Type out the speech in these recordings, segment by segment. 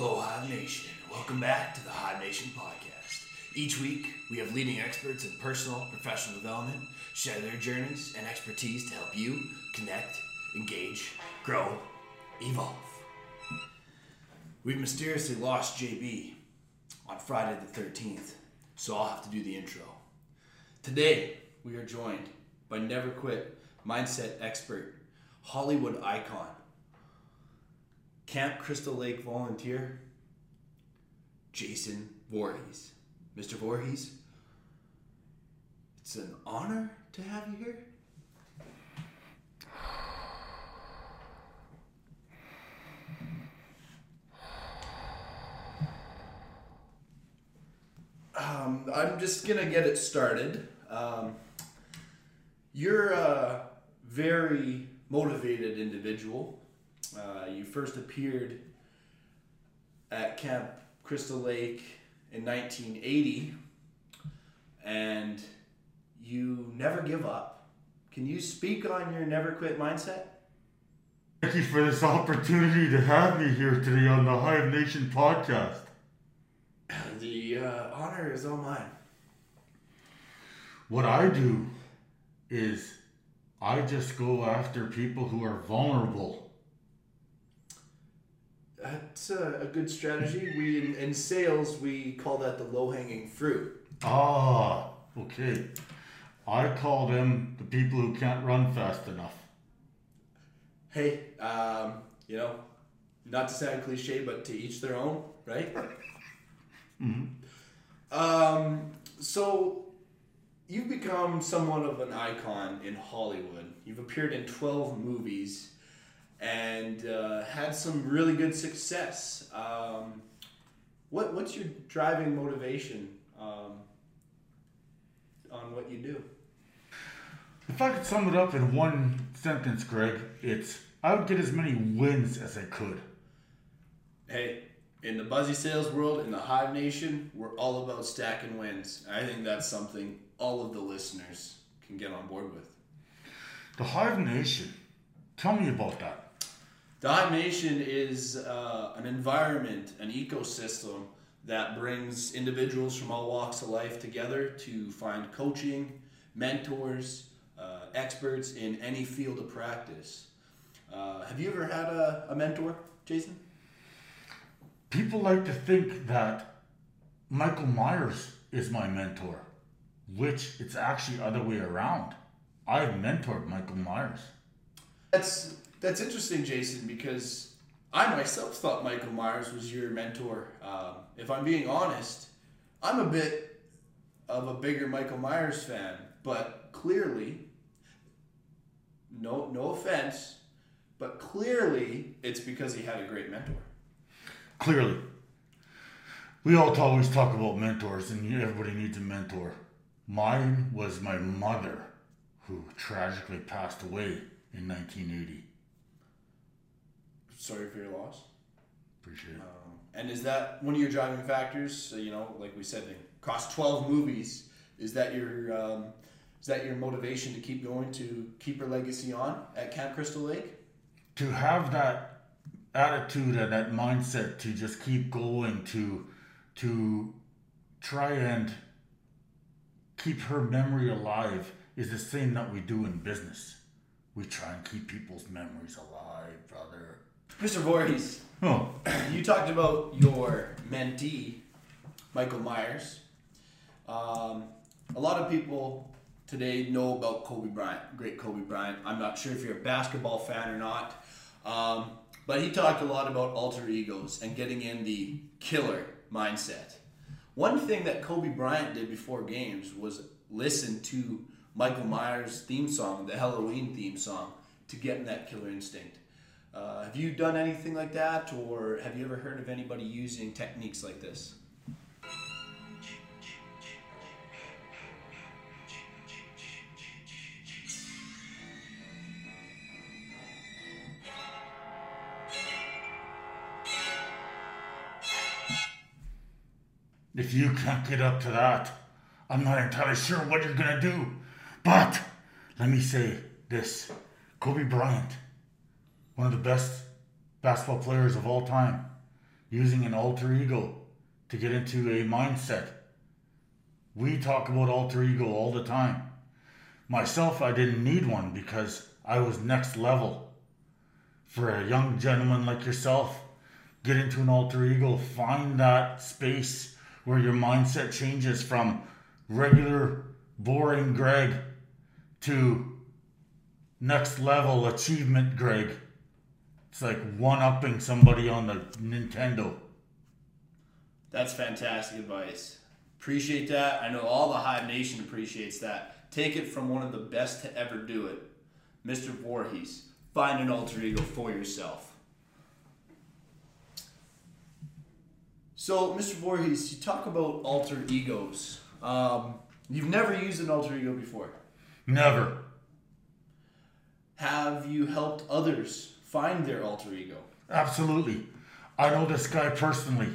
Hello, Hive Nation. Welcome back to the Hive Nation podcast. Each week, we have leading experts in personal, professional development share their journeys and expertise to help you connect, engage, grow, evolve. We've mysteriously lost JB on Friday the 13th, so I'll have to do the intro. Today, we are joined by Never Quit mindset expert, Hollywood icon, Camp Crystal Lake volunteer, Jason Voorhees. Mr. Voorhees, it's an honor to have you here. Um, I'm just gonna get it started. Um, you're a very motivated individual. Uh, you first appeared at Camp Crystal Lake in 1980, and you never give up. Can you speak on your never quit mindset? Thank you for this opportunity to have me here today on the Hive Nation podcast. The uh, honor is all mine. What I do is I just go after people who are vulnerable. That's a, a good strategy. We in, in sales we call that the low hanging fruit. Ah, okay. I call them the people who can't run fast enough. Hey, um, you know, not to sound cliche, but to each their own, right? Hmm. Um, so you've become somewhat of an icon in Hollywood. You've appeared in 12 movies and uh, had some really good success. Um, what, what's your driving motivation um, on what you do? If I could sum it up in one sentence, Greg, it's I would get as many wins as I could. Hey, in the Buzzy Sales world, in the Hive Nation, we're all about stacking wins. I think that's something all of the listeners can get on board with. The Hive Nation. Tell me about that. Nation is uh, an environment, an ecosystem that brings individuals from all walks of life together to find coaching, mentors, uh, experts in any field of practice. Uh, have you ever had a, a mentor, Jason? People like to think that Michael Myers is my mentor, which it's actually other way around. I've mentored Michael Myers. That's that's interesting, Jason, because I myself thought Michael Myers was your mentor. Um, if I'm being honest, I'm a bit of a bigger Michael Myers fan, but clearly, no no offense, but clearly it's because he had a great mentor. Clearly, we all always talk about mentors, and everybody needs a mentor. Mine was my mother, who tragically passed away in 1980. Sorry for your loss. Appreciate it. Um, and is that one of your driving factors? So, you know, like we said, cost twelve movies. Is that your um, is that your motivation to keep going to keep your legacy on at Camp Crystal Lake? to have that attitude and that mindset to just keep going to to try and keep her memory alive is the same that we do in business. We try and keep people's memories alive, brother. Mr. Voorhees, Oh, you talked about your mentee, Michael Myers. Um, a lot of people today know about Kobe Bryant, great Kobe Bryant. I'm not sure if you're a basketball fan or not, um, but he talked a lot about alter egos and getting in the killer mindset. One thing that Kobe Bryant did before games was listen to Michael Myers' theme song, the Halloween theme song, to get in that killer instinct. Uh, have you done anything like that, or have you ever heard of anybody using techniques like this? if you can't get up to that, I'm not entirely sure what you're gonna do. But let me say this Kobe Bryant, one of the best basketball players of all time, using an alter ego to get into a mindset. We talk about alter ego all the time. Myself, I didn't need one because I was next level. For a young gentleman like yourself, get into an alter ego, find that space where your mindset changes from regular, boring Greg to next level achievement Greg. It's like one upping somebody on the Nintendo. That's fantastic advice. Appreciate that. I know all the Hive Nation appreciates that. Take it from one of the best to ever do it, Mr. Voorhees. Find an alter ego for yourself. So, Mr. Voorhees, you talk about alter egos. Um, you've never used an alter ego before. Never. Have you helped others find their alter ego? Absolutely. I know this guy personally.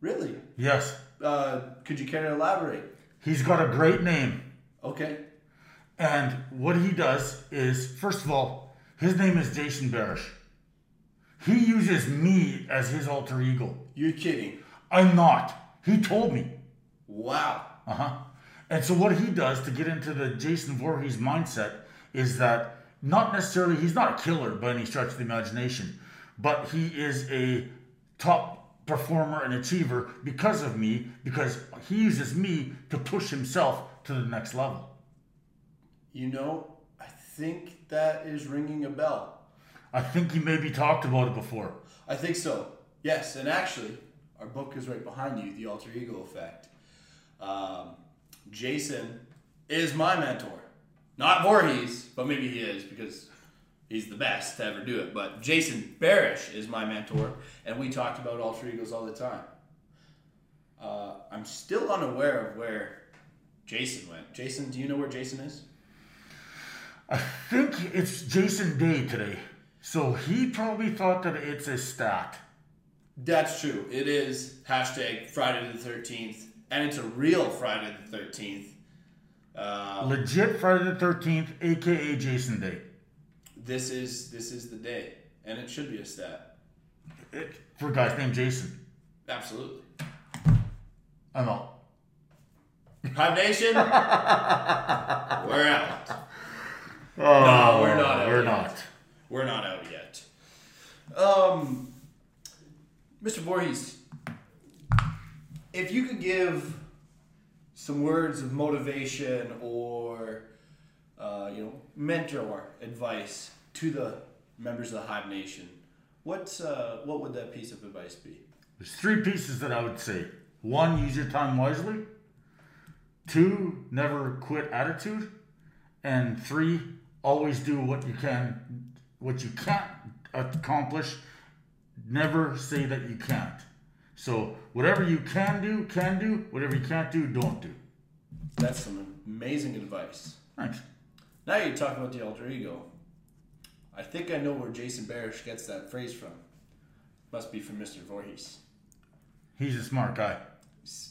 Really? Yes. Uh, could you care to elaborate? He's got a great name. Okay. And what he does is, first of all, his name is Jason Barish. He uses me as his alter ego. You're kidding. I'm not. He told me. Wow. Uh huh. And so what he does to get into the Jason Voorhees mindset is that not necessarily he's not a killer by any stretch of the imagination, but he is a top performer and achiever because of me because he uses me to push himself to the next level. You know, I think that is ringing a bell. I think you maybe talked about it before. I think so. Yes, and actually, our book is right behind you, The Alter Ego Effect. Um, Jason is my mentor. Not Voorhees, but maybe he is because he's the best to ever do it. But Jason Barish is my mentor, and we talked about alter egos all the time. Uh, I'm still unaware of where Jason went. Jason, do you know where Jason is? I think it's Jason Day today. So he probably thought that it's a stat. That's true. It is hashtag Friday the 13th, and it's a real Friday the 13th. Uh, Legit Friday the 13th, aka Jason Day. this is this is the day, and it should be a stat. It, for a guy's named Jason. Absolutely. I'm out. Hive Nation, we're out. Oh, No, we're not out We're yet. not. We're not out yet. Um, Mr. Voorhees, if you could give some words of motivation or uh, you know mentor advice to the members of the Hive Nation, what uh, what would that piece of advice be? There's three pieces that I would say. One, use your time wisely. Two, never quit attitude. And three, always do what you can, what you can't accomplish. Never say that you can't. So whatever you can do, can do. Whatever you can't do, don't do. That's some amazing advice. Thanks. Now you talk about the alter ego. I think I know where Jason Barish gets that phrase from. Must be from Mr. Voorhees. He's a smart guy.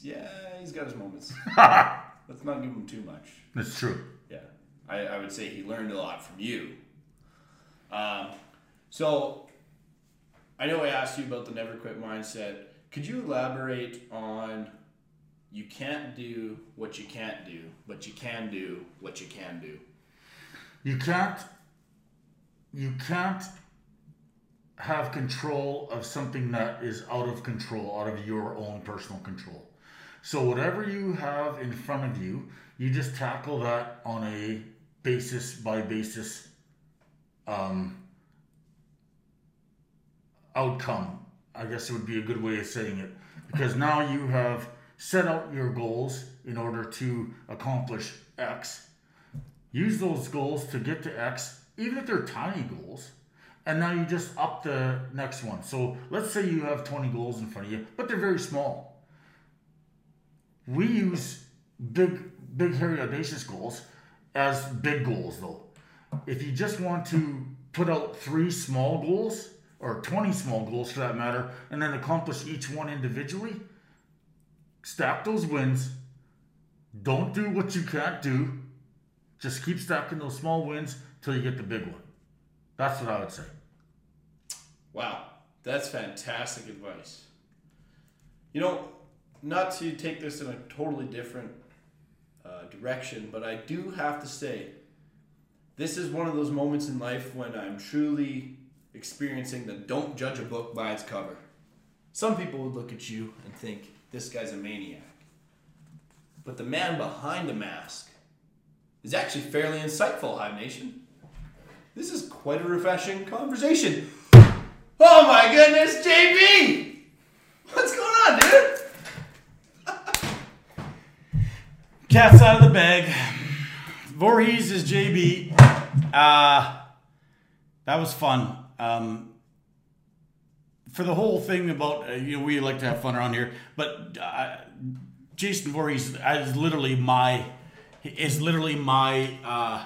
Yeah, he's got his moments. Let's not give him too much. That's true. Yeah, I, I would say he learned a lot from you. Um, so, I know I asked you about the never quit mindset. Could you elaborate on you can't do what you can't do, but you can do what you can do? You can't you can't have control of something that is out of control, out of your own personal control. So whatever you have in front of you, you just tackle that on a basis by basis um, outcome. I guess it would be a good way of saying it. Because now you have set out your goals in order to accomplish X. Use those goals to get to X, even if they're tiny goals. And now you just up the next one. So let's say you have 20 goals in front of you, but they're very small. We use big, big, hairy, audacious goals as big goals, though. If you just want to put out three small goals, or 20 small goals for that matter, and then accomplish each one individually, stack those wins. Don't do what you can't do. Just keep stacking those small wins till you get the big one. That's what I would say. Wow, That's fantastic advice. You know, not to take this in a totally different uh, direction, but I do have to say, this is one of those moments in life when I'm truly experiencing the don't judge a book by its cover. Some people would look at you and think, this guy's a maniac. But the man behind the mask is actually fairly insightful, Hive Nation. This is quite a refreshing conversation. Oh my goodness, JB! What's going on, dude? Cat's out of the bag. Voorhees is JB. Uh, that was fun. Um, for the whole thing about, uh, you know, we like to have fun around here, but uh, Jason Voorhees is literally my, is literally my uh,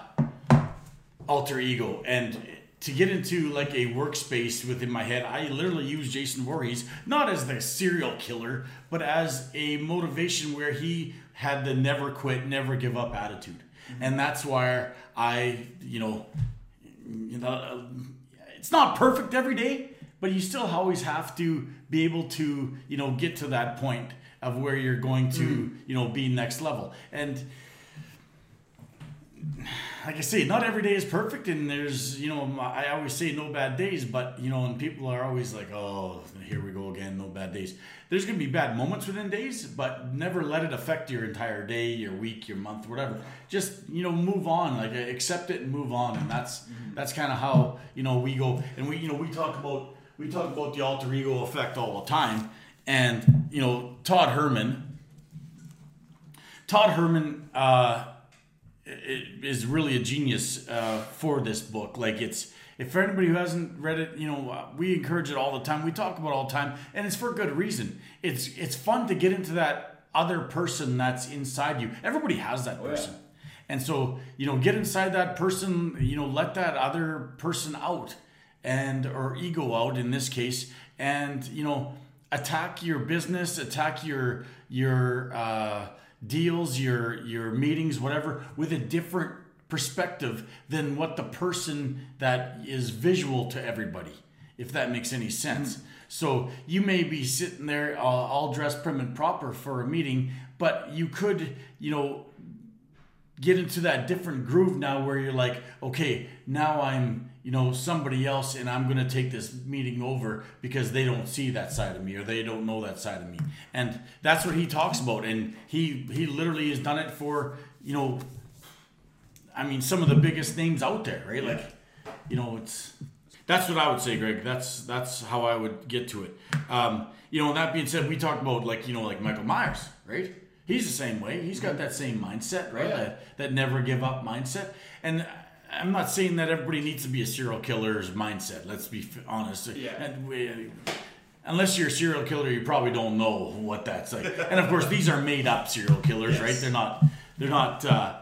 alter ego. And to get into like a workspace within my head, I literally use Jason Voorhees not as the serial killer, but as a motivation where he had the never quit, never give up attitude. Mm-hmm. And that's why I, you know, you know, it's not perfect every day, but you still always have to be able to, you know, get to that point of where you're going to, mm-hmm. you know, be next level. And like I say, not every day is perfect, and there's you know I always say no bad days, but you know, and people are always like, oh, here we go again, no bad days. There's gonna be bad moments within days, but never let it affect your entire day, your week, your month, whatever. Just you know, move on, like accept it and move on, and that's mm-hmm. that's kind of how you know we go, and we you know we talk about we talk about the alter ego effect all the time, and you know Todd Herman, Todd Herman. Uh, is really a genius uh, for this book. Like it's if for anybody who hasn't read it, you know, we encourage it all the time. We talk about it all the time, and it's for good reason. It's it's fun to get into that other person that's inside you. Everybody has that person. Oh, yeah. And so, you know, get inside that person, you know, let that other person out and or ego out in this case and, you know, attack your business, attack your your uh deals, your your meetings, whatever, with a different perspective than what the person that is visual to everybody, if that makes any sense. Mm-hmm. So you may be sitting there uh, all dressed prim and proper for a meeting, but you could, you know, get into that different groove now where you're like, okay, now I'm you know somebody else and i'm going to take this meeting over because they don't see that side of me or they don't know that side of me. And that's what he talks about and he he literally has done it for you know i mean some of the biggest names out there right? Like you know it's that's what i would say greg. That's that's how i would get to it. Um, you know that being said we talked about like you know like michael myers right? He's the same way. He's got that same mindset right? Oh, yeah. that, that never give up mindset. And I'm not saying that everybody needs to be a serial killer's mindset. Let's be honest. Yeah. We, unless you're a serial killer, you probably don't know what that's like. and of course, these are made up serial killers, yes. right? They're not. They're not. Uh,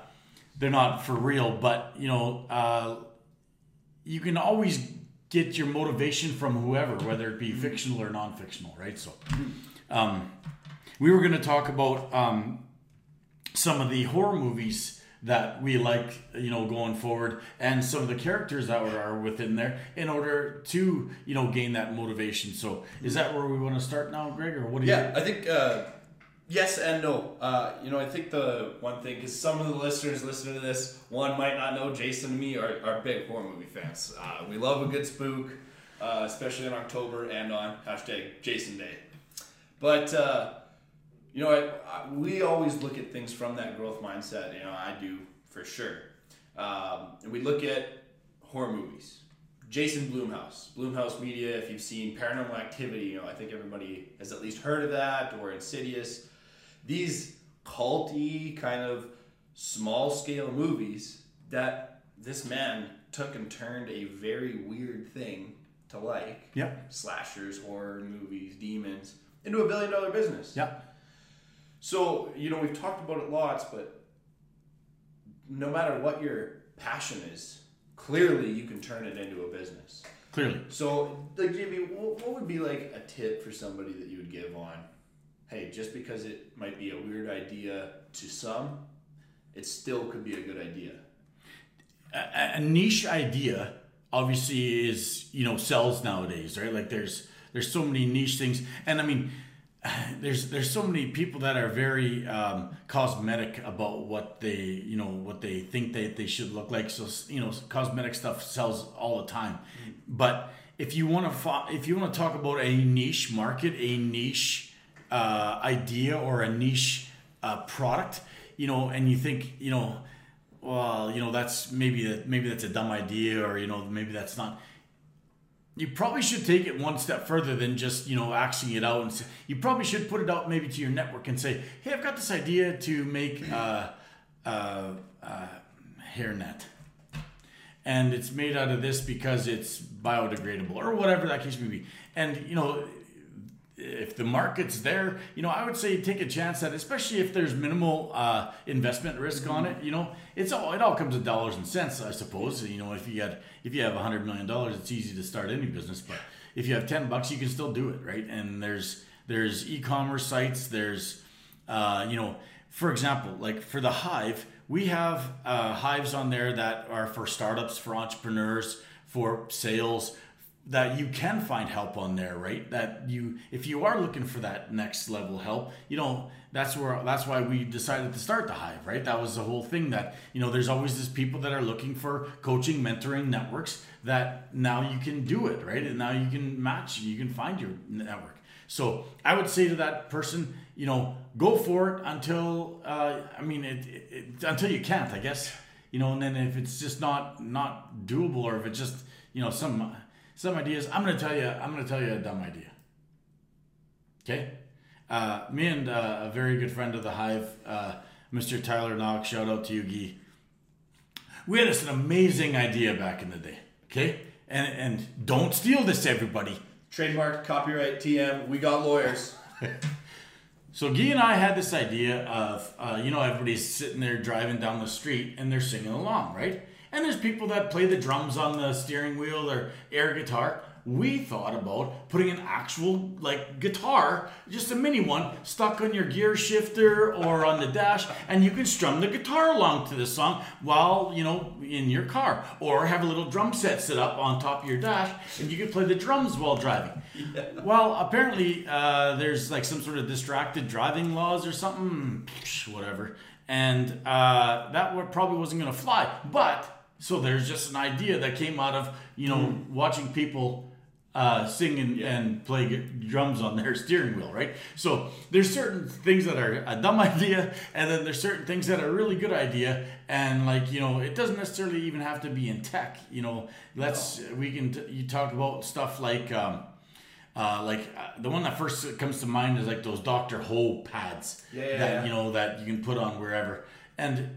they're not for real. But you know, uh, you can always get your motivation from whoever, whether it be fictional or non-fictional, right? So, um, we were going to talk about um, some of the horror movies that we like, you know, going forward, and some of the characters that are within there in order to, you know, gain that motivation. So, is that where we want to start now, Greg, or what do yeah, you? Yeah, I think uh, yes and no. Uh, you know, I think the one thing is some of the listeners listening to this, one might not know Jason and me are, are big horror movie fans. Uh, we love a good spook, uh, especially in October and on hashtag Jason Day. But uh, you know, I, I, we always look at things from that growth mindset. You know, I do for sure. Um, and we look at horror movies. Jason Blumhouse, Blumhouse Media. If you've seen Paranormal Activity, you know I think everybody has at least heard of that, or Insidious. These culty kind of small scale movies that this man took and turned a very weird thing to like. Yep. Slashers, horror movies, demons into a billion dollar business. Yep. So, you know, we've talked about it lots, but no matter what your passion is, clearly you can turn it into a business. Clearly. So, like, Jimmy, what, what would be like a tip for somebody that you would give on, hey, just because it might be a weird idea to some, it still could be a good idea? A, a niche idea obviously is, you know, sells nowadays, right? Like, there's there's so many niche things, and I mean, there's there's so many people that are very um, cosmetic about what they you know what they think that they should look like. So you know, cosmetic stuff sells all the time, but if you want to fo- if you want to talk about a niche market, a niche uh, idea or a niche uh, product, you know, and you think you know, well, you know, that's maybe that maybe that's a dumb idea, or you know, maybe that's not. You probably should take it one step further than just you know axing it out, and say, you probably should put it out maybe to your network and say, hey, I've got this idea to make uh, uh, uh, hairnet and it's made out of this because it's biodegradable or whatever that case may be. And you know, if the market's there, you know, I would say take a chance that, especially if there's minimal uh, investment risk on it. You know, it's all it all comes to dollars and cents, I suppose. You know, if you got if you have a hundred million dollars, it's easy to start any business. But if you have ten bucks, you can still do it, right? And there's there's e-commerce sites. There's uh, you know, for example, like for the Hive, we have uh, hives on there that are for startups, for entrepreneurs, for sales that you can find help on there right? That you if you are looking for that next level help you know that's where that's why we decided to start the hive right? That was the whole thing that you know there's always these people that are looking for coaching mentoring networks that now you can do it right? And now you can match you can find your network. So i would say to that person you know go for it until uh, i mean it, it, until you can't i guess. You know and then if it's just not not doable or if it's just you know some some ideas. I'm going to tell you. I'm going to tell you a dumb idea. Okay, uh, me and uh, a very good friend of the Hive, uh, Mr. Tyler Knox. Shout out to you, Guy. We had this an amazing idea back in the day. Okay, and and don't steal this, everybody. Trademark, copyright, TM. We got lawyers. So Guy and I had this idea of, uh, you know, everybody's sitting there driving down the street and they're singing along, right? And there's people that play the drums on the steering wheel or air guitar. We thought about putting an actual like guitar, just a mini one, stuck on your gear shifter or on the dash, and you can strum the guitar along to the song while you know in your car, or have a little drum set set up on top of your dash, and you can play the drums while driving. Yeah. Well, apparently uh, there's like some sort of distracted driving laws or something, whatever, and uh, that probably wasn't going to fly, but so there's just an idea that came out of you know mm. watching people uh, sing and, yeah. and play drums on their steering wheel, right? So there's certain things that are a dumb idea, and then there's certain things that are a really good idea, and like you know, it doesn't necessarily even have to be in tech. You know, let's no. we can t- you talk about stuff like. Um, uh, like uh, the one that first comes to mind is like those Doctor Ho pads yeah, yeah, that you know that you can put on wherever, and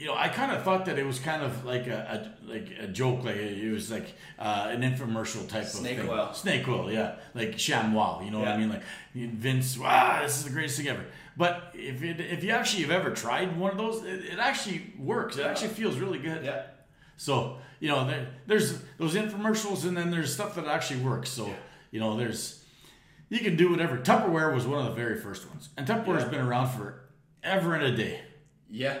you know, I kind of thought that it was kind of like a, a like a joke, like it was like uh, an infomercial type Snake of thing. oil. Snake oil, yeah, like ShamWow. You know yeah. what I mean? Like Vince, wow, this is the greatest thing ever. But if it, if you actually have ever tried one of those, it, it actually works. It actually feels really good. Yeah. So you know, there, there's those infomercials, and then there's stuff that actually works. So yeah. you know, there's you can do whatever. Tupperware was one of the very first ones, and Tupperware has yeah. been around for ever and a day. Yeah,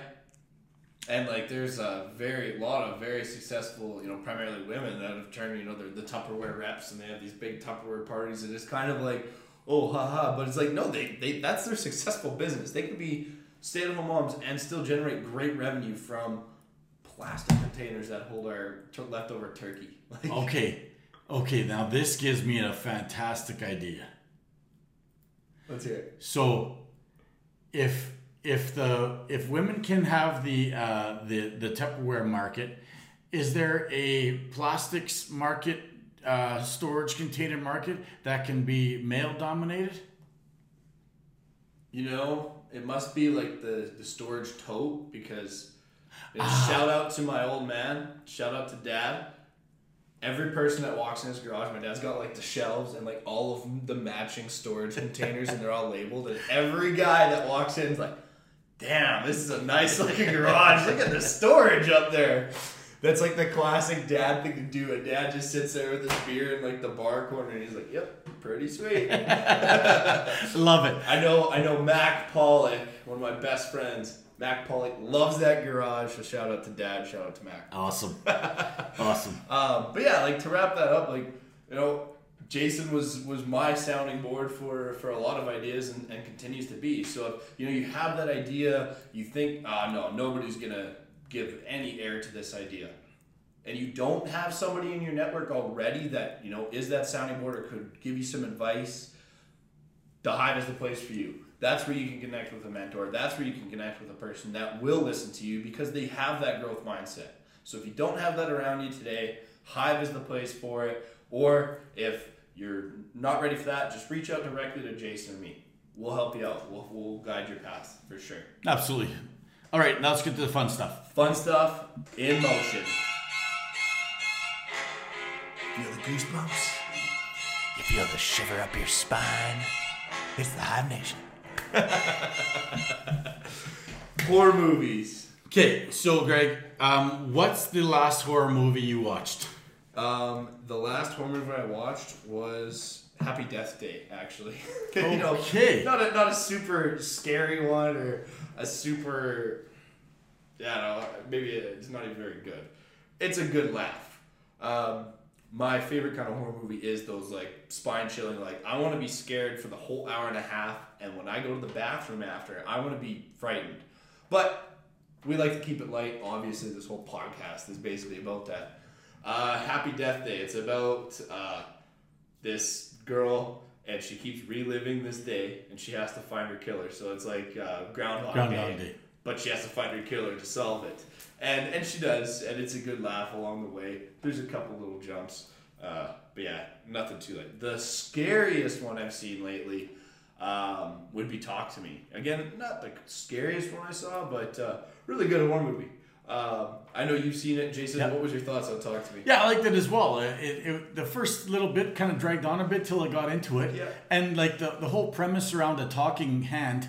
and like there's a very lot of very successful you know primarily women that have turned you know they're the tupperware reps and they have these big tupperware parties and it's kind of like oh haha but it's like no they, they that's their successful business. They could be stay-at-home moms and still generate great revenue from plastic containers that hold our t- leftover turkey. Like, okay. Okay now this gives me a fantastic idea. Let's hear it. So if if the if women can have the uh, the the Tupperware market, is there a plastics market uh, storage container market that can be male dominated? You know, it must be like the the storage tote because ah. shout out to my old man, shout out to dad. Every person that walks in his garage, my dad's got like the shelves and like all of the matching storage containers, and they're all labeled. And every guy that walks in is like, damn, this is a nice looking garage. Look at the storage up there. That's like the classic dad thing to do. A dad just sits there with his beer in like the bar corner and he's like, Yep, pretty sweet. Love it. I know I know Mac Pollock, one of my best friends. Mac Pollock loves that garage. So shout out to dad, shout out to Mac. Awesome. awesome. Um, but yeah, like to wrap that up, like, you know, Jason was was my sounding board for for a lot of ideas and, and continues to be. So if you know you have that idea, you think, ah, no, nobody's gonna give any air to this idea, and you don't have somebody in your network already that you know is that sounding board or could give you some advice. The Hive is the place for you. That's where you can connect with a mentor. That's where you can connect with a person that will listen to you because they have that growth mindset. So if you don't have that around you today, Hive is the place for it. Or if you're not ready for that, just reach out directly to Jason or me. We'll help you out. We'll, we'll guide your path for sure. Absolutely. All right, now let's get to the fun stuff. Fun stuff in motion. Feel the goosebumps? You feel the shiver up your spine? It's the Hive Nation. Horror movies. Okay, so Greg, um, what's the last horror movie you watched? Um, the last horror movie I watched was Happy Death Day, actually. you know, Okay. not a not a super scary one or a super, I don't maybe it's not even very good. It's a good laugh. Um, my favorite kind of horror movie is those like spine chilling, like I want to be scared for the whole hour and a half, and when I go to the bathroom after, I want to be frightened. But we like to keep it light. Obviously, this whole podcast is basically about that. Uh, Happy Death Day. It's about uh, this girl, and she keeps reliving this day, and she has to find her killer. So it's like uh, Groundhog, Groundhog Day, Day. but she has to find her killer to solve it. And and she does, and it's a good laugh along the way. There's a couple little jumps, uh, but yeah, nothing too late. The scariest one I've seen lately um, would be Talk to Me. Again, not the scariest one I saw, but uh, really good horror movie. Um, I know you've seen it, Jason. Yep. What was your thoughts on Talk to Me? Yeah, I liked it as well. Uh, It, it, the first little bit kind of dragged on a bit till I got into it, Yeah. and like the, the whole premise around a talking hand,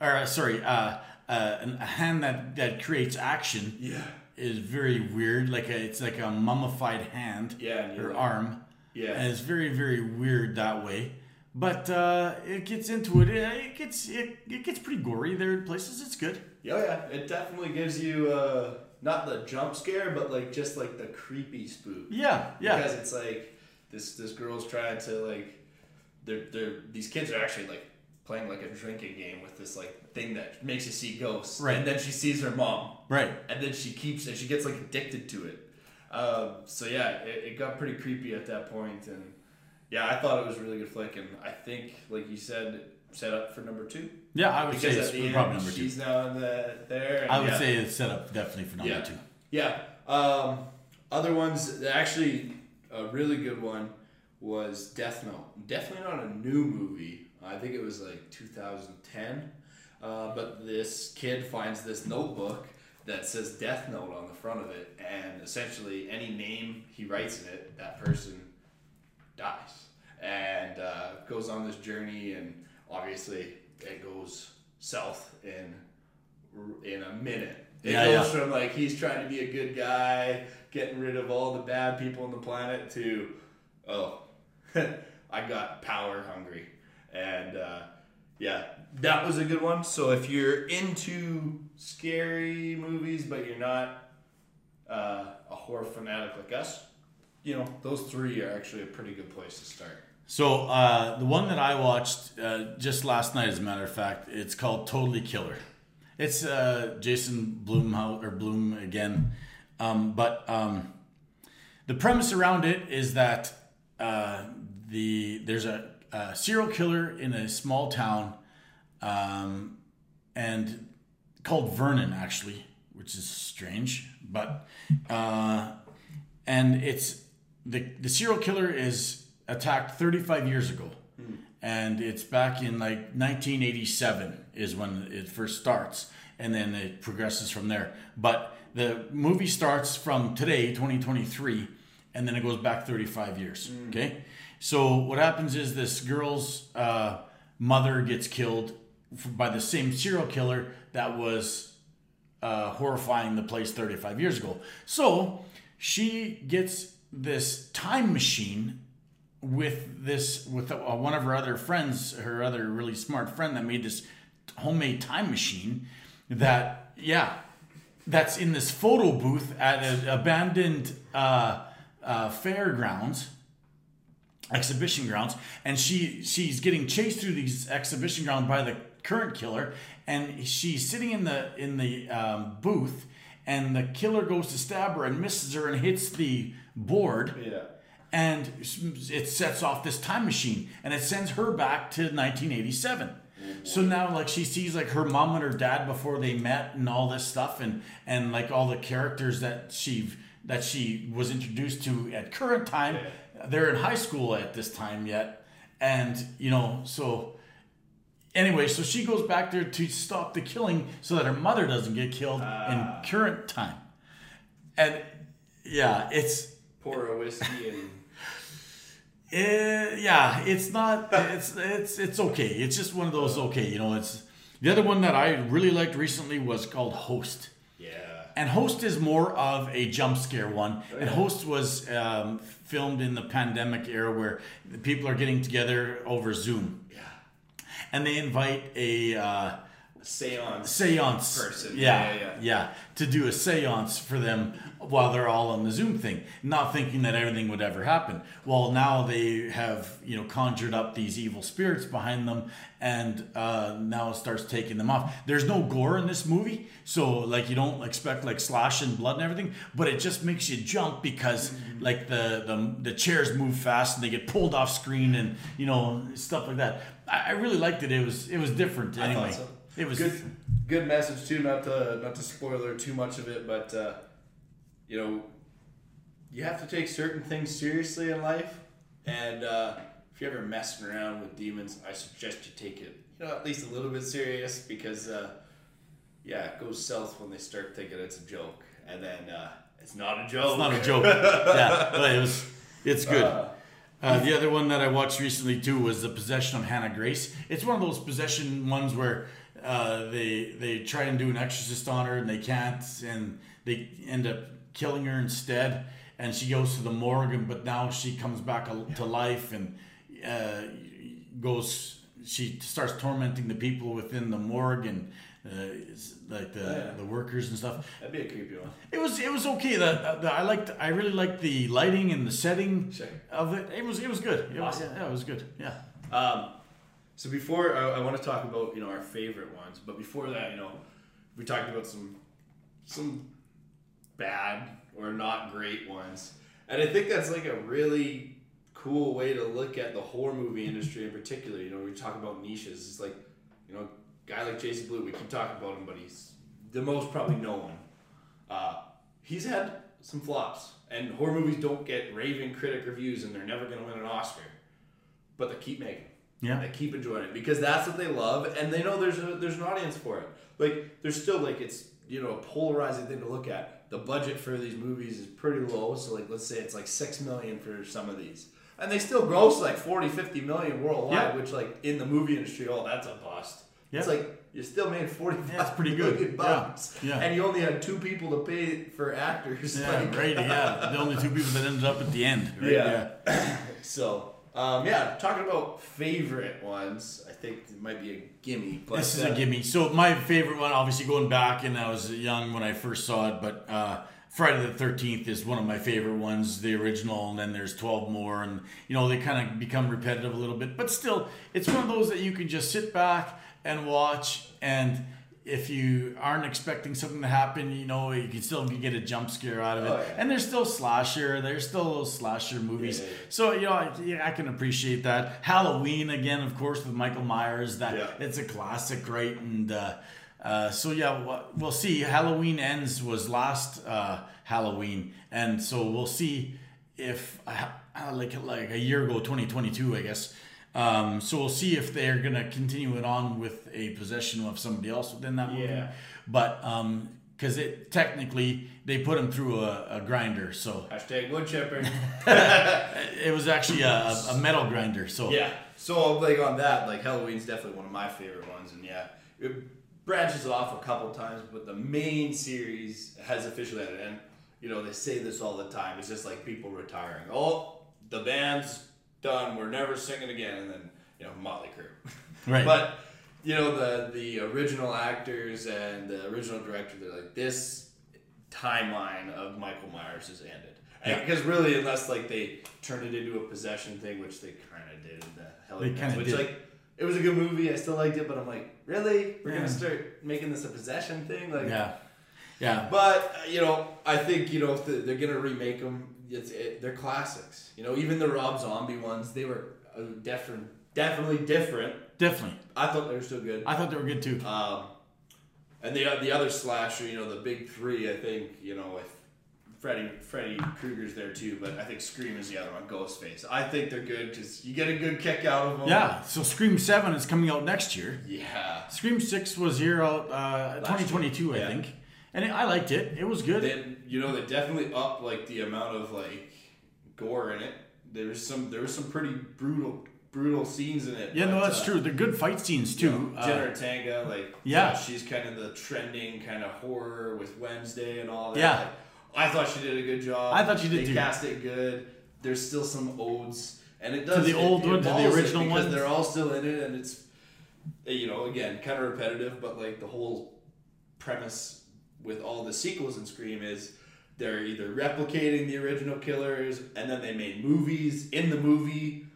or uh, sorry, uh, uh, an- a hand that that creates action, Yeah. is very weird. Like a, it's like a mummified hand, Yeah, or like- arm, Yeah. and it's very very weird that way. But uh, it gets into it. It, gets it, it gets pretty gory there in places. It's good. Yeah, yeah, it definitely gives you uh, not the jump scare, but like just like the creepy spook. Yeah, yeah. Because it's like this this girl's trying to like they're they're these kids are actually like playing like a drinking game with this like thing that makes you see ghosts. Right. And then she sees her mom. Right. And then she keeps and she gets like addicted to it. Um, so yeah, it, it got pretty creepy at that point and yeah, I thought it was a really good flick and I think like you said set up for number two. Yeah, I would Because say it's the probably end number two. she's now in the there. I would yeah. say it's set up definitely for number Yeah. two. Yeah. Um, other ones, actually, a really good one was Death Note. Definitely not a new movie. I think it was like 2010. Uh, but this kid finds this notebook that says Death Note on the front of it, and essentially any name he writes in it, that person dies, and uh, goes on this journey, and obviously it goes south in in a minute. It Yeah, goes yeah. from like he's trying to be a good guy, getting rid of all the bad people on the planet, to oh, I got power hungry, and uh, yeah, that was a good one. So if you're into scary movies, but you're not uh, a horror fanatic like us, you know those three are actually a pretty good place to start. So uh, the one that I watched uh, just last night, as a matter of fact, it's called Totally Killer. It's uh, Jason Blumhouse or Blum again, um, but um, the premise around it is that uh, the there's a, a serial killer in a small town, um, and called Vernon actually, which is strange, but uh, and it's the the serial killer is attacked 35 years ago, and it's back in like 1987 is when it first starts, and then it progresses from there. But the movie starts from today, 2023, and then it goes back 35 years. Okay, so what happens is this girl's uh, mother gets killed by the same serial killer that was uh, horrifying the place 35 years ago. So she gets this time machine with this with uh, one of her other friends, her other really smart friend that made this homemade time machine that yeah that's in this photo booth at an abandoned uh, uh, fairgrounds exhibition grounds, and she she's getting chased through these exhibition grounds by the current killer, and she's sitting in the in the um, booth, and the killer goes to stab her and misses her and hits the board Yeah. and it sets off this time machine and it sends her back to 1987 mm-hmm. so now like she sees like her mom and her dad before they met and all this stuff and and like all the characters that she that she was introduced to at current time. They're in high school at this time yet. And you know so anyway so she goes back there to stop the killing so that her mother doesn't get killed in ah. current time. And yeah it's Pour a whiskey and Eh, yeah, it's not. It's it's it's okay. It's just one of those okay. You know, it's the other one that I really liked recently was called Host. yeah. And Host is more of a jump scare one. And Host was um, filmed in the pandemic era where people are getting together over Zoom. Yeah. And they invite a uh, Seance. seance Person. Yeah, Yeah, yeah, yeah. To do a seance for them while they're all on the Zoom thing, not thinking that everything would ever happen. Well, now they have you know conjured up these evil spirits behind them, and uh, now it starts taking them off. There's no gore in this movie, so like you don't expect like slash and blood and everything, but it just makes you jump because Mm-hmm. like the, the the chairs move fast and they get pulled off screen and you know stuff like that. I, I really liked it. It was it was different anyway. It was good. Good message too. Not to not to spoiler too much of it, but uh, you know, you have to take certain things seriously in life, and uh, if you're ever messing around with demons, I suggest you take it, you know, at least a little bit serious because, uh, yeah, it goes south when they start thinking it's a joke, and then uh, it's not a joke. It's not a joke. yeah, but it was. It's good. Uh, Uh, the other one that I watched recently too was the possession of Hannah Grace. It's one of those possession ones where uh, they they try and do an exorcist on her and they can't, and they end up killing her instead. And she goes to the morgue, and, but now she comes back to life and uh, goes. She starts tormenting the people within the morgue and uh, like the, Yeah. the workers and stuff. That'd be a creepy one. It was it was okay. The, the I liked I really liked the lighting and the setting Sure. of it. It was it was good. It was, yeah, it was good. Yeah. Um, so before I, I want to talk about you know our favorite ones, but before that, you know, we talked about some some bad or not great ones, and I think that's like a really cool way to look at the horror movie industry in particular. You know, we talk about niches. It's like you know, guy like Jason Blue. We keep talking about him, but he's the most probably known. Uh, he's had some flops, and horror movies don't get raving critic reviews, and they're never going to win an Oscar but they keep making. Yeah. They keep enjoying it because that's what they love, and they know there's a there's an audience for it. Like there's still like it's you know a polarizing thing to look at. The budget for these movies is pretty low, so like let's say it's like six million for some of these, and they still gross like 40, 50 million worldwide, Yeah. which like in the movie industry, oh that's a bust. It's like you still made forty. Yeah, it's pretty good. million Yeah. Yeah. and you only had two people to pay for actors. Yeah, like, right. Yeah, the only two people that ended up at the end. Right? Yeah. So, um, yeah, talking about favorite ones, I think it might be a gimme. But, This is uh, a gimme. So my favorite one, obviously going back, and I was young when I first saw it, but uh, Friday the Thirteenth is one of my favorite ones, the original, and then there's twelve more, and you know they kind of become repetitive a little bit, but still, it's one of those that you can just sit back and watch, and if you aren't expecting something to happen, you know you can still get a jump scare out of it, Oh, yeah. and there's still slasher, there's still those slasher movies, Yeah, yeah, so you know I, yeah, I can appreciate that. Halloween again, of course, with Michael Myers, that it's a classic, right? And uh, uh, so yeah, we'll see. Halloween ends was last uh, Halloween, and so we'll see if uh, uh, like like a year ago, 2022, I guess. Um, so we'll see if they're gonna continue it on with a possession of somebody else within that movie. Yeah. But um, because it technically they put him through a, a grinder, so Hashtag wood chipper. it was actually a, a metal grinder. So yeah. So, like, on that, like, Halloween's definitely one of my favorite ones. And, yeah, it branches off a couple times, but the main series has officially ended. And, you know, they say this all the time. It's just like people retiring. Oh, the band's done. We're never singing again. And then, you know, Motley Crue. Right. But you know the the original actors and the original director, they're like this timeline of Michael Myers has ended, Because really, unless like they turned it into a possession thing, which they kind of did in the Hellions, kinda which did. like it was a good movie. I still liked it, but I'm like, really, we're Yeah. gonna start making this a possession thing, like. Yeah, yeah. But uh, you know, I think you know if they're gonna remake them, it's it, they're classics. You know, even the Rob Zombie ones, they were uh, different, definitely different. Definitely. I thought they were still good. I thought they were good too. Um, and the the other slasher, you know, the big three, I think, you know, with Freddy Freddy Krueger's there too, but I think Scream is the other one, Ghostface. I think they're good because you get a good kick out of them. Yeah. So Scream Seven is coming out next year. Yeah. Scream Six was here out uh, 2022, I yeah. think, and I liked it. It was good. Then you know they definitely up like the amount of like gore in it. There was some there was some pretty brutal brutal scenes in it. yeah, no, that's uh, true. They're good fight scenes you too. know, Uh, Ortega, like yeah. she's kind of the trending kind of horror with Wednesday and all that. Yeah. Like, I thought she did a good job. I thought she did they too. cast it good. There's still some odes, and it To does the it- old it one, to the original ones? They're all still in it, and it's you know again kind of repetitive, but like the whole premise with all the sequels in Scream is they're either replicating the original killers, and then they made movies in the movie,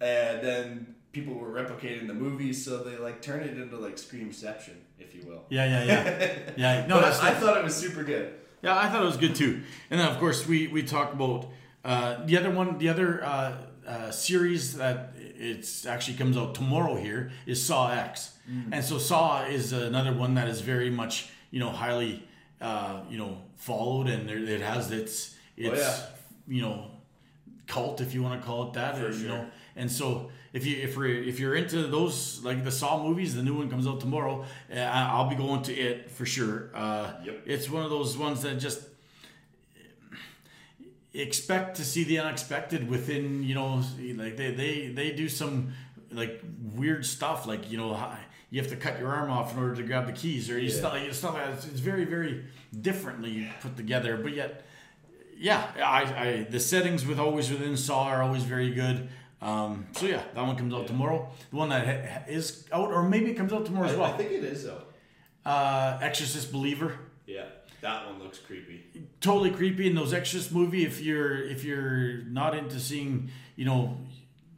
and then people were replicating the movies, so they like turn it into like Screamception, if you will. yeah, yeah, yeah, yeah. No, that's I, I thought it was super good. Yeah, I thought it was good too. And then of course we we talked about uh, the other one, the other uh, uh, series that it's actually comes out tomorrow here is Saw X, Mm. and so Saw is another one that is very much you know highly uh, you know followed and there, it has its its Oh, yeah. you know cult if you want to call it that For or, you sure. know and so if you if we're if you're into those like the Saw movies, the new one comes out tomorrow. I- I'll be going to it for sure. Uh, Yep. It's one of those ones that just expect to see the unexpected within you know like they they they do some like weird stuff like you know you have to cut your arm off in order to grab the keys or you stuff like stuff like. It's, it's very very differently put together but yet yeah I, I the settings with always within saw are always very good um, so yeah that one comes out tomorrow the one that ha- ha- is out or maybe it comes out tomorrow I, as well I think it is though. uh, exorcist believer Yeah, that one looks creepy. totally creepy in those Exorcist movie if you're if you're not into seeing you know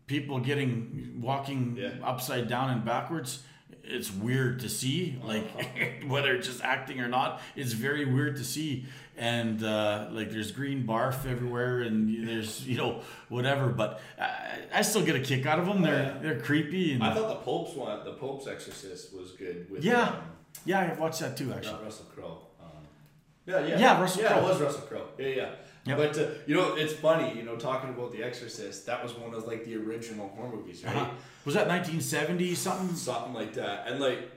people getting walking Yeah. upside down and backwards it's weird to see like whether it's just acting or not it's very weird to see and uh, like there's green barf everywhere and there's you know whatever but I, I still get a kick out of them they're yeah. they're creepy and I thought the Pope's one, the Pope's Exorcist, was good. With Yeah. um, yeah I watched that too actually not Russell Crowe. Um, yeah, yeah, Yeah, Russell yeah, Crowe. it was Russell Crowe. Yeah, yeah. Yep. But uh, you know, it's funny. You know, talking about The Exorcist, that was one of like the original horror movies, right? uh-huh. was that 1970 something Something like that, and like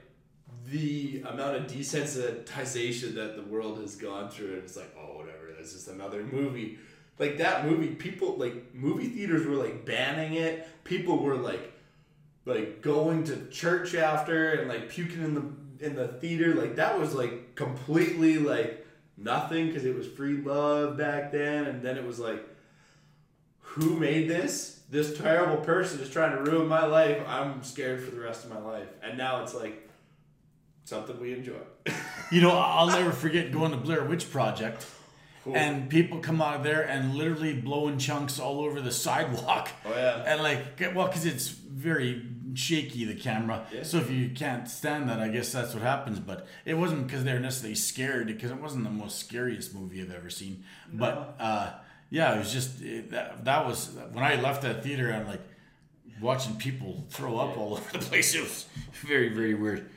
the amount of desensitization that the world has gone through, and it's like, oh, whatever. That's just another movie. Like that movie, people like movie theaters were like banning it. People were like like going to church after and like puking in the in the theater like that was like completely like nothing because it was free love back then and then it was like who made this? This terrible person is trying to ruin my life. I'm scared for the rest of my life. And now it's like something we enjoy. You know, I'll never forget going to Blair Witch Project, Cool. and people come out of there and literally blowing chunks all over the sidewalk. Oh, yeah. And like, well, because it's very shaky the camera, Yeah. so if you can't stand that, I guess that's what happens. But it wasn't because they're necessarily scared, because it wasn't the most scariest movie I've ever seen. No. But uh, yeah, it was just it, that, that was when I left that theater. I'm like watching people throw up all over the place. It was very very weird.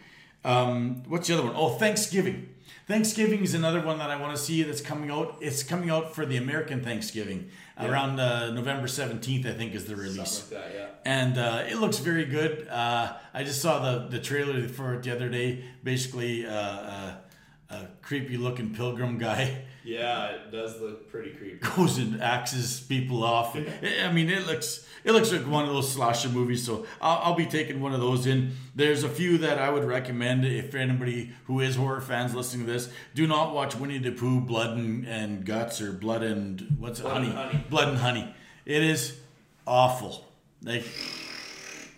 Um, what's the other one? Oh, Thanksgiving. Thanksgiving is another one that I want to see that's coming out. It's coming out for the American Thanksgiving around uh, November 17th, I think, is the release. Like that yeah And uh, it looks very good. Uh, I just saw the, the trailer for it the other day. Basically, uh, uh, a creepy looking pilgrim guy yeah it does look pretty creepy goes and axes people off. I mean, it looks it looks like one of those slasher movies. So I'll, I'll be taking one of those in. There's a few that I would recommend if anybody who is horror fans listening to this. Do not watch Winnie the Pooh, Blood and, and Guts, or Blood and what's it, honey. Honey. Blood and Honey. It is awful. Like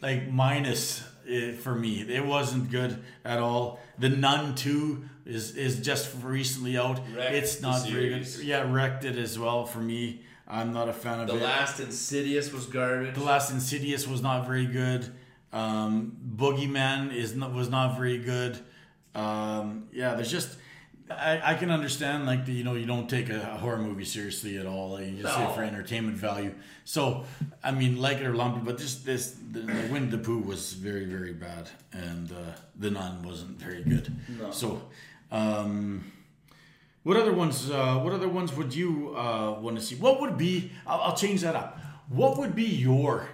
like minus it for me. It wasn't good at all. The Nun 2 is is just recently out. Wrecked it's not very good. Yeah, wrecked it as well for me. I'm not a fan of The it. The last Insidious was garbage. The last Insidious was not very good. Um, Boogeyman is not, was not very good. Um, yeah, there's just I, I can understand like the, you know you don't take a horror movie seriously at all. Like, you just it for entertainment value. So I mean, like it or lump it, but just this the, the Winnie the Pooh was very very bad, and uh, the Nun wasn't very good. No. So. Um, what other ones? Uh, what other ones would you uh, want to see? What would be? I'll, I'll change that up. What would be your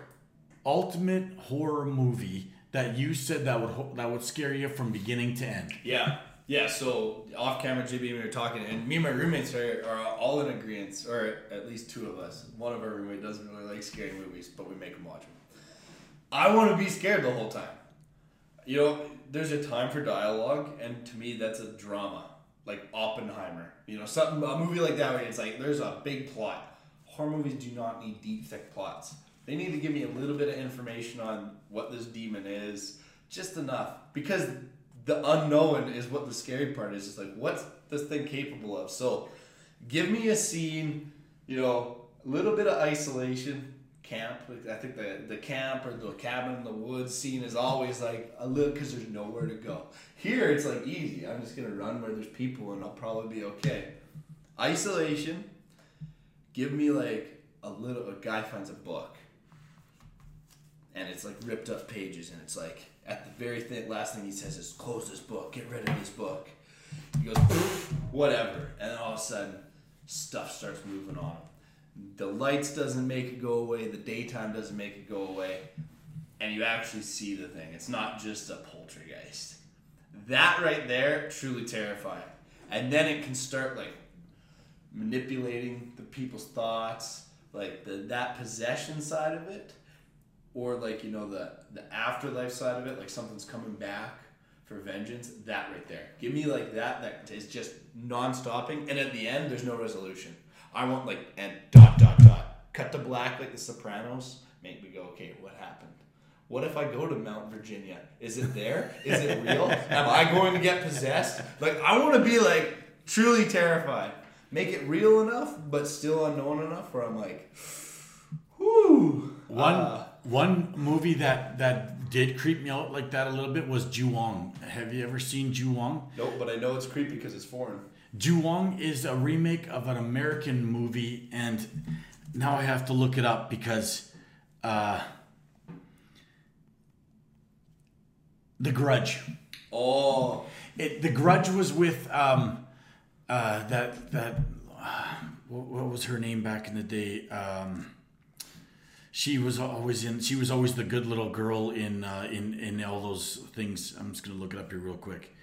ultimate horror movie that you said that would that would scare you from beginning to end? Yeah. Yeah, so off camera, JB and we were talking, and me and my roommates are, are all in agreement, or at least two of us. One of our roommates doesn't really like scary movies, but we make him watch them. I want to be scared the whole time. You know, there's a time for dialogue, and to me, that's a drama, like Oppenheimer. You know, something a movie like that where it's like there's a big plot. Horror movies do not need deep, thick plots. They need to give me a little bit of information on what this demon is, just enough, because the unknown is what the scary part is. It's like what's this thing capable of? So, give me a scene, you know, a little bit of isolation, camp. I think the the camp or the cabin in the woods scene is always like a little because there's nowhere to go. Here it's like easy. I'm just gonna run where there's people and I'll probably be okay. Isolation. Give me like a little. A guy finds a book, and it's like ripped up pages, and it's like at the very th- last thing he says is close this book, get rid of this book. He goes whatever, and then all of a sudden stuff starts moving on him. The lights doesn't make it go away. The daytime doesn't make it go away, and you actually see the thing. It's not just a poltergeist. That right there, truly terrifying. And then it can start like manipulating the people's thoughts, like the that possession side of it, or like you know the the afterlife side of it, like something's coming back for vengeance. That right there, give me like that. That is just non-stopping, and at the end, there's no resolution. I want like and dot dot dot, cut to black like The Sopranos. Make me go, okay, what happened? What if I go to Mount Virginia? Is it there? Is it real? Am I going to get possessed? Like I want to be like truly terrified. Make it real enough, but still unknown enough where I'm like, whoo. One Uh, one movie that that did creep me out like that a little bit was Ju-On. Have you ever seen Ju-On? nope, but I know it's creepy because it's foreign. Ju-On is a remake of an American movie, and now I have to look it up because uh, The Grudge. Oh, It, the Grudge was with um, uh, that that uh, what, what was her name back in the day? Um, she was always in. She was always the good little girl in uh, in in all those things. I'm just gonna look it up here real quick.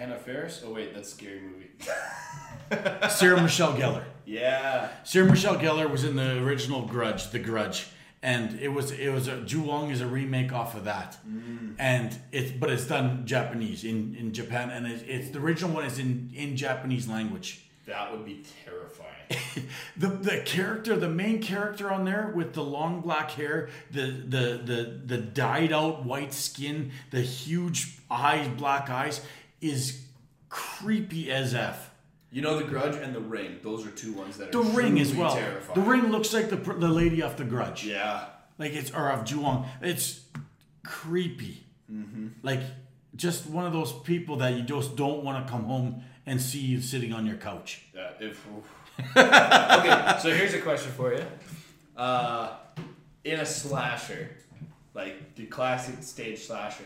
Anna Faris. Oh wait, that's a scary movie. Sarah Michelle Gellar. yeah. Sarah Michelle Gellar was in the original Grudge, The Grudge, and it was it was a Ju-On is a remake off of that, mm. and it's but it's done Japanese in in Japan, and it, it's the original one is in in Japanese language. That would be terrifying. the the character, the main character on there with the long black hair, the the the the dyed out white skin, the huge eyes, black eyes, is creepy as f. You know, The Grudge and The Ring. Those are two ones that are The ring as well. Terrifying. The ring looks like the pr- the lady off the Grudge. Yeah. like it's or of Ju-On. It's creepy. Like just one of those people that you just don't want to come home and see you sitting on your couch. Yeah, if okay, so here's a question for you. Uh, in a slasher, like the classic stage slasher,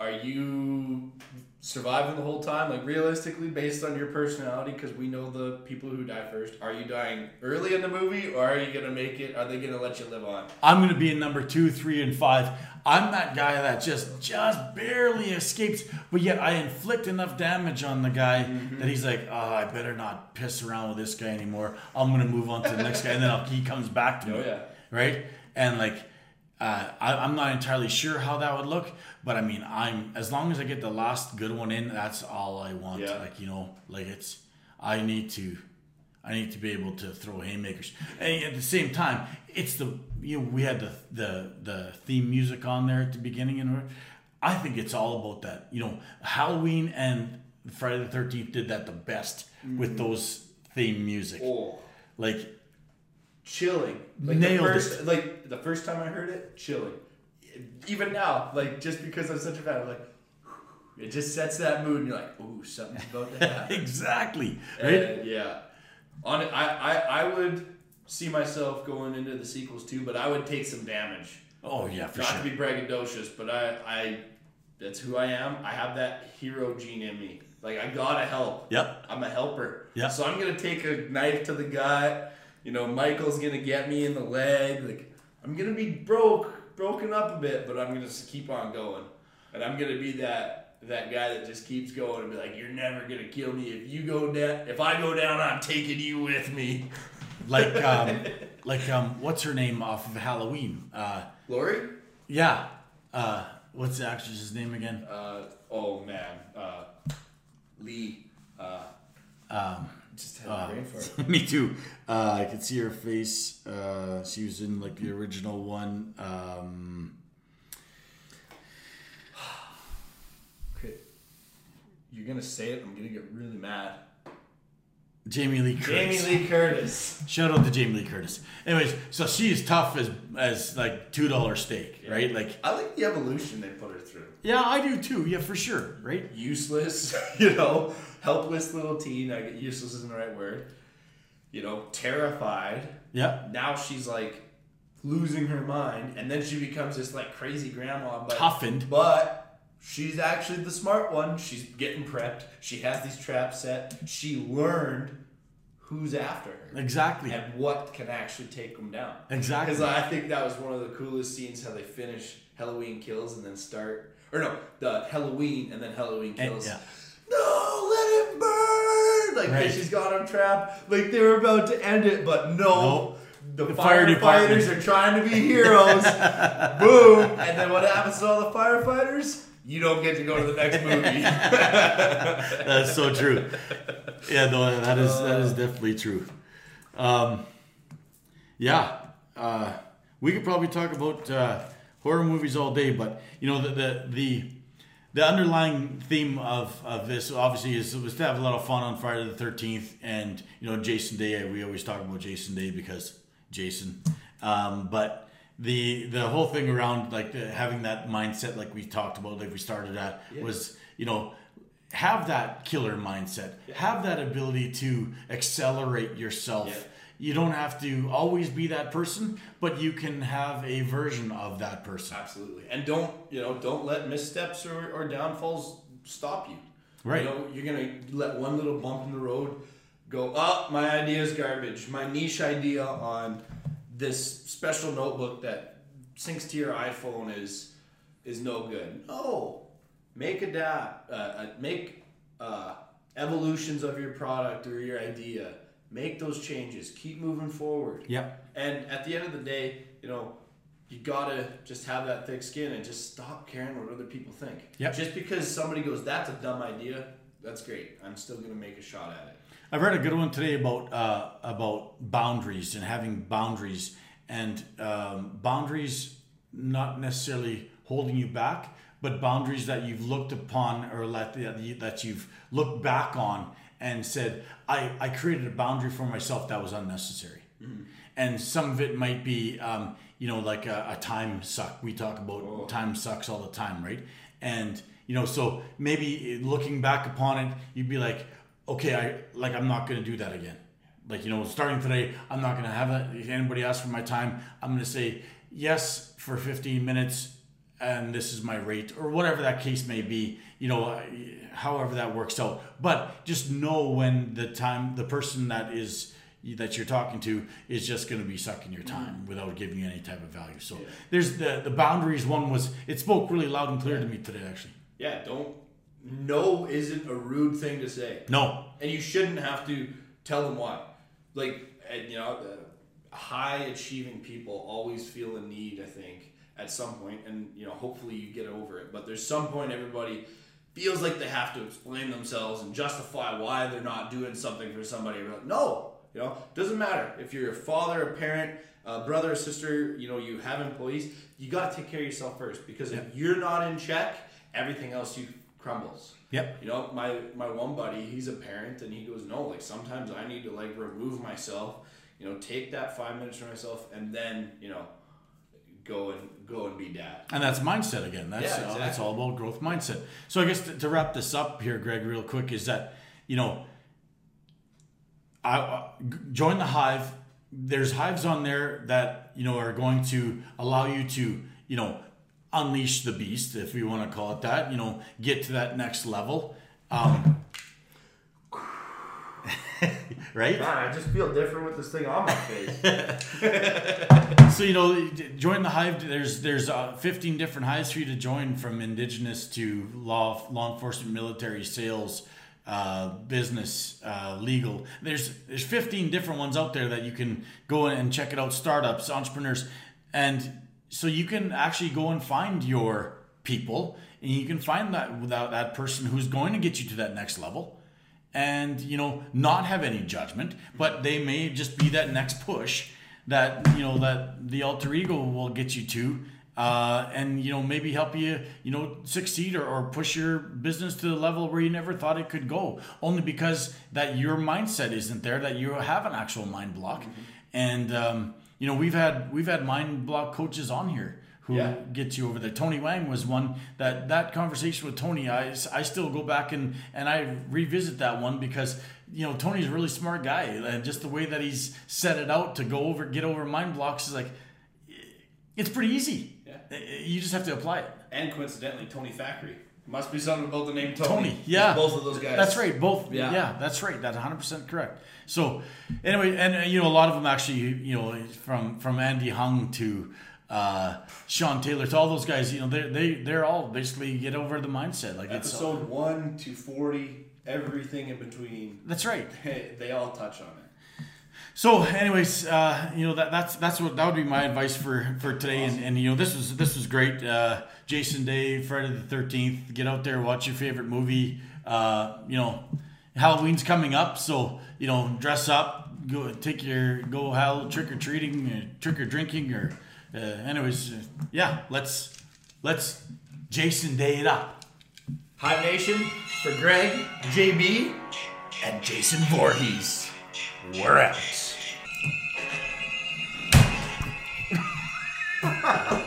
are you surviving the whole time? Like realistically, based on your personality, because we know the people who die first. Are you dying early in the movie, or are you gonna make it? Are they gonna let you live on? I'm gonna be in number two, three, and five. I'm that guy that just just barely escapes, but yet I inflict enough damage on the guy mm-hmm. that he's like, oh, I better not piss around with this guy anymore. I'm gonna move on to the next guy, and then I'll, he comes back to oh, me. Oh, yeah. right? And like, uh, I, I'm not entirely sure how that would look, but I mean, I'm as long as I get the last good one in, that's all I want. Yeah. Like you know, like it's I need to, I need to be able to throw haymakers. And at the same time, it's the you know we had the the the theme music on there at the beginning, and I think it's all about that. You know, Halloween and Friday the Thirteenth did that the best with those theme music Oh, like chilling. Like Nailed the first, like the first time I heard it, chilling. Even now, like just because I'm such a fan, I'm like, it just sets that mood, and you're like, ooh, something's about to happen. exactly. Right? And, yeah. On I, I I would see myself going into the sequels too, but I would take some damage. oh yeah, for Not sure. to be braggadocious, but I I that's who I am. I have that hero gene in me. Like I gotta help. Yep. I'm a helper. Yeah. So I'm gonna take a knife to the gut. You know, Michael's gonna get me in the leg. Like I'm gonna be broke, broken up a bit, but I'm gonna just keep on going. And I'm gonna be that that guy that just keeps going and be like, "You're never gonna kill me. If you go down, if I go down, I'm taking you with me." Like um, like um, what's her name off of Halloween? Uh, Laurie? yeah. Uh, what's the actress's name again? Uh, oh man, uh, Lee. Uh, Um, just had a brain fart. Me too. Uh, I could see her face. Uh, she was in like the original one. Um, Okay. You're gonna say it. I'm gonna get really mad. Jamie Lee Jamie Curtis. Lee Curtis. Shout out to Jamie Lee Curtis. Anyways, so she is tough as as like two dollar steak, right? Like, I like the evolution they put her through. yeah, I do too. Yeah, for sure, right? Useless, you know, helpless little teen. I get useless isn't the right word. You know, terrified. Yeah, Now she's like losing her mind, and then she becomes this like crazy grandma. But Toughened. But she's actually the smart one. She's getting prepped. She has these traps set. She learned who's after her. exactly. and what can actually take them down. Exactly. Because I think that was one of the coolest scenes how they finish Halloween Kills and then start, or no, the Halloween and then Halloween And- Kills. yeah. No, let it burn! Like Right. she's got him trapped. Like they were about to end it, but no. Nope. The, The fire firefighters are trying to be heroes. Boom! And then what happens to all the firefighters? You don't get to go to the next movie. That's so true. Yeah, no, that is that is definitely true. Um, yeah, uh, we could probably talk about uh, horror movies all day, but you know the the the, the underlying theme of, of this obviously is was to have a lot of fun on Friday the Thirteenth, and you know Jason Day. We always talk about Jason Day because Jason, um, but. The, the whole thing around like the, having that mindset like we talked about like we started at was you know have that killer mindset have that ability to accelerate yourself Yeah. you don't have to always be that person but you can have a version of that person Absolutely. And don't, you know, don't let missteps or, or downfalls stop you. Right. You know, you're going to let one little bump in the road go, oh, my idea is garbage. My niche idea on this special notebook that syncs to your iPhone is is no good. No. Make adapt, uh, uh, make uh, evolutions of your product or your idea. Make those changes. Keep moving forward. Yep. And at the end of the day, you know, you gotta just have that thick skin and just stop caring what other people think. Yep. Just because somebody goes, "That's a dumb idea," that's great. I'm still gonna make a shot at it. I've read a good one today about uh, about boundaries and having boundaries and um, boundaries not necessarily holding you back, but boundaries that you've looked upon or let that you- that you've looked back on and said, I, I created a boundary for myself that was unnecessary. And some of it might be, um, you know, like a, a time suck. We talk about time sucks all the time, right? And you know, so maybe looking back upon it, you'd be like, okay, I like I'm not to do that again. Like you know, starting today, I'm not to have it. If anybody asks for my time, I'm to say yes for 15 minutes, and this is my rate, or whatever that case may be. You know, however that works out. But just know when the time, the person that is that you're talking to is just going to be sucking your time mm-hmm. without giving you any type of value. So there's the the boundaries. One was it spoke really loud and clear to me today, actually. Yeah, don't. No isn't a rude thing to say, No, and you shouldn't have to tell them why. Like, you know, high achieving people always feel a need. I think at some point, and you know, hopefully you get over it. But there's some point everybody feels like they have to explain themselves and justify why they're not doing something for somebody. Like, no, you know, doesn't matter if you're a father, a parent, a brother, a sister. You know, you have employees. You got to take care of yourself first because if you're not in check, everything else you crumbles. Yep. You know, my my one buddy, he's a parent, and he goes, no, like sometimes I need to like remove myself, You know, take that five minutes for myself, and then you know, go and go and be dad. And that's mindset again. That's Yeah, uh, that's all about growth mindset. So I guess to, to wrap this up here, Greg, real quick, is that you know, I uh, join the hive. There's hives on there that you know are going to allow you to you know unleash the beast, if we want to call it that. You know, get to that next level. Um, right? I just feel different with this thing on my face. So you know, join the hive. There's there's uh, 15 different hives for you to join, from indigenous to law law enforcement, military, sales, uh, business, uh, legal. There's there's 15 different ones out there that you can go in and check it out. Startups, entrepreneurs, and so you can actually go and find your people, and you can find that without that person who's going to get you to that next level. And you know not have any judgment but they may just be that next push that you know that the alter ego will get you to uh, and you know maybe help you you know succeed or, or push your business to the level where you never thought it could go. Only because that your mindset isn't there that you have an actual mind block. And um, you know we've had we've had mind block coaches on here who Yeah. gets you over there. Tony Wang was one that that conversation with Tony. I, I still go back and and I revisit that one because you know Tony's a really smart guy and just the way that he's set it out to go over get over mind blocks is like it's pretty easy. Yeah. Eh, eh, you just have to apply it. And coincidentally, Tony Thackeray. Must be something about the name Tony. Tony, yeah, Both of those guys. That's right. Both, yeah, Yeah. that's right. That's 100 percent correct. So, anyway, and uh, you know, a lot of them actually, you know, from from Andy Hung to uh, Sean Taylor to all those guys, you know, they they they're all basically get over the mindset. Like it's Episode one to forty, everything in between. that's right. Hey, they all touch on it. So, anyways, uh, you know that that's that's what that would be my advice for for today. And, and you know this was this was great. Uh, Jason Day, Friday the Thirteenth. Get out there, watch your favorite movie. Uh, you know, Halloween's coming up, so you know dress up, go take your go hell trick or treating, uh, trick or drinking, or uh, anyways, uh, yeah. Let's let's Jason Day it up. Hive Nation for Greg, JB. And Jason Voorhees. We're out.